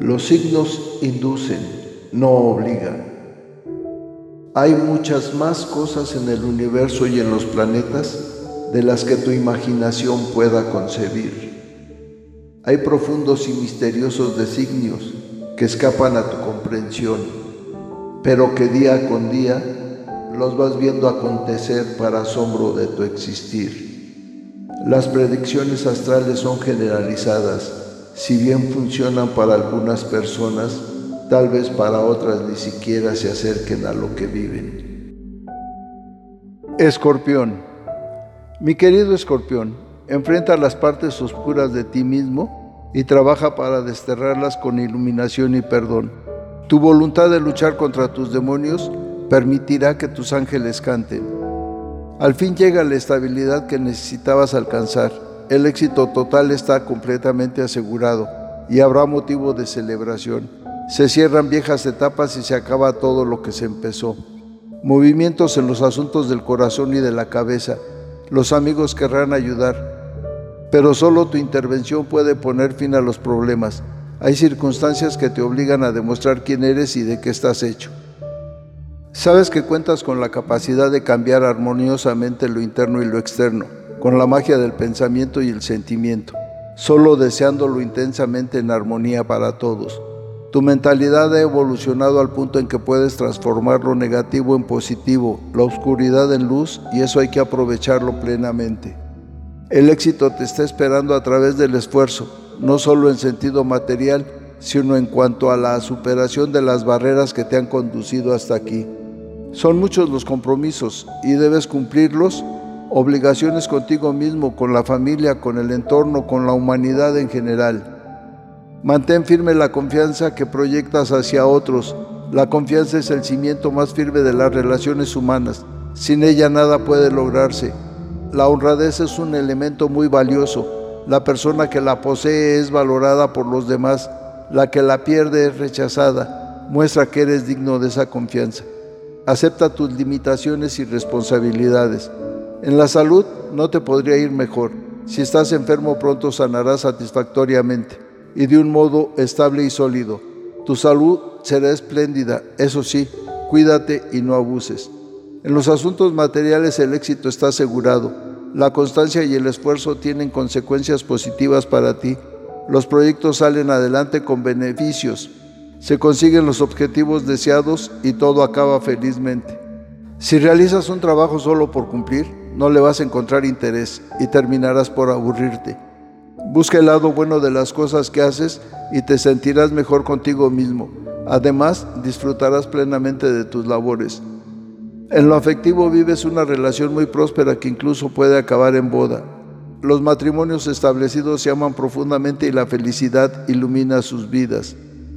Los signos inducen, no obligan. Hay muchas más cosas en el universo y en los planetas de las que tu imaginación pueda concebir. Hay profundos y misteriosos designios que escapan a tu comprensión, pero que día con día los vas viendo acontecer para asombro de tu existir. Las predicciones astrales son generalizadas, si bien funcionan para algunas personas, tal vez para otras ni siquiera se acerquen a lo que viven. Escorpión mi querido escorpión, enfrenta las partes oscuras de ti mismo y trabaja para desterrarlas con iluminación y perdón. Tu voluntad de luchar contra tus demonios permitirá que tus ángeles canten. Al fin llega la estabilidad que necesitabas alcanzar. El éxito total está completamente asegurado y habrá motivo de celebración. Se cierran viejas etapas y se acaba todo lo que se empezó. Movimientos en los asuntos del corazón y de la cabeza los amigos querrán ayudar, pero solo tu intervención puede poner fin a los problemas. Hay circunstancias que te obligan a demostrar quién eres y de qué estás hecho. Sabes que cuentas con la capacidad de cambiar armoniosamente lo interno y lo externo, con la magia del pensamiento y el sentimiento, solo deseándolo intensamente en armonía para todos. Tu mentalidad ha evolucionado al punto en que puedes transformar lo negativo en positivo, la oscuridad en luz y eso hay que aprovecharlo plenamente. El éxito te está esperando a través del esfuerzo, no solo en sentido material, sino en cuanto a la superación de las barreras que te han conducido hasta aquí. Son muchos los compromisos y debes cumplirlos, obligaciones contigo mismo, con la familia, con el entorno, con la humanidad en general. Mantén firme la confianza que proyectas hacia otros. La confianza es el cimiento más firme de las relaciones humanas. Sin ella nada puede lograrse. La honradez es un elemento muy valioso. La persona que la posee es valorada por los demás. La que la pierde es rechazada. Muestra que eres digno de esa confianza. Acepta tus limitaciones y responsabilidades. En la salud no te podría ir mejor. Si estás enfermo pronto sanarás satisfactoriamente y de un modo estable y sólido. Tu salud será espléndida, eso sí, cuídate y no abuses. En los asuntos materiales el éxito está asegurado. La constancia y el esfuerzo tienen consecuencias positivas para ti. Los proyectos salen adelante con beneficios. Se consiguen los objetivos deseados y todo acaba felizmente. Si realizas un trabajo solo por cumplir, no le vas a encontrar interés y terminarás por aburrirte. Busca el lado bueno de las cosas que haces y te sentirás mejor contigo mismo. Además, disfrutarás plenamente de tus labores. En lo afectivo vives una relación muy próspera que incluso puede acabar en boda. Los matrimonios establecidos se aman profundamente y la felicidad ilumina sus vidas.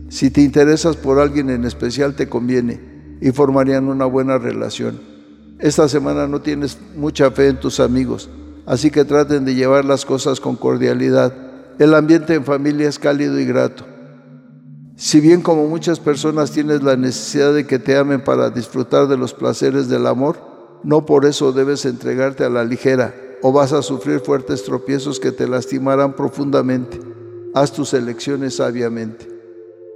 Si te interesas por alguien en especial te conviene y formarían una buena relación. Esta semana no tienes mucha fe en tus amigos así que traten de llevar las cosas con cordialidad. El ambiente en familia es cálido y grato. Si bien como muchas personas tienes la necesidad de que te amen para disfrutar de los placeres del amor, no por eso debes entregarte a la ligera o vas a sufrir fuertes tropiezos que te lastimarán profundamente. Haz tus elecciones sabiamente.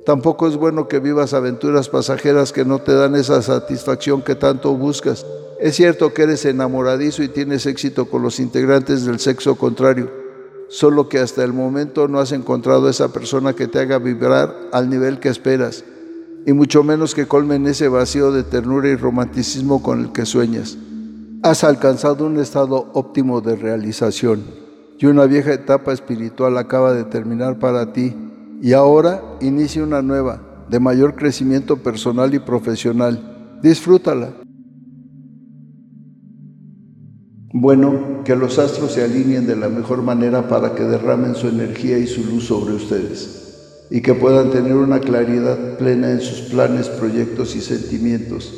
Tampoco es bueno que vivas aventuras pasajeras que no te dan esa satisfacción que tanto buscas es cierto que eres enamoradizo y tienes éxito con los integrantes del sexo contrario, solo que hasta el momento no has encontrado esa persona que te haga vibrar al nivel que esperas, y mucho menos que colmen ese vacío de ternura y romanticismo con el que sueñas. Has alcanzado un estado óptimo de realización y una vieja etapa espiritual acaba de terminar para ti y ahora inicia una nueva, de mayor crecimiento personal y profesional. Disfrútala. Bueno, que los astros se alineen de la mejor manera para que derramen su energía y su luz sobre ustedes y que puedan tener una claridad plena en sus planes, proyectos y sentimientos.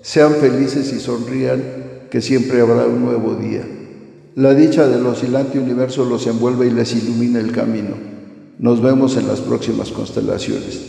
Sean felices y sonrían, que siempre habrá un nuevo día. La dicha del oscilante universo los envuelve y les ilumina el camino. Nos vemos en las próximas constelaciones.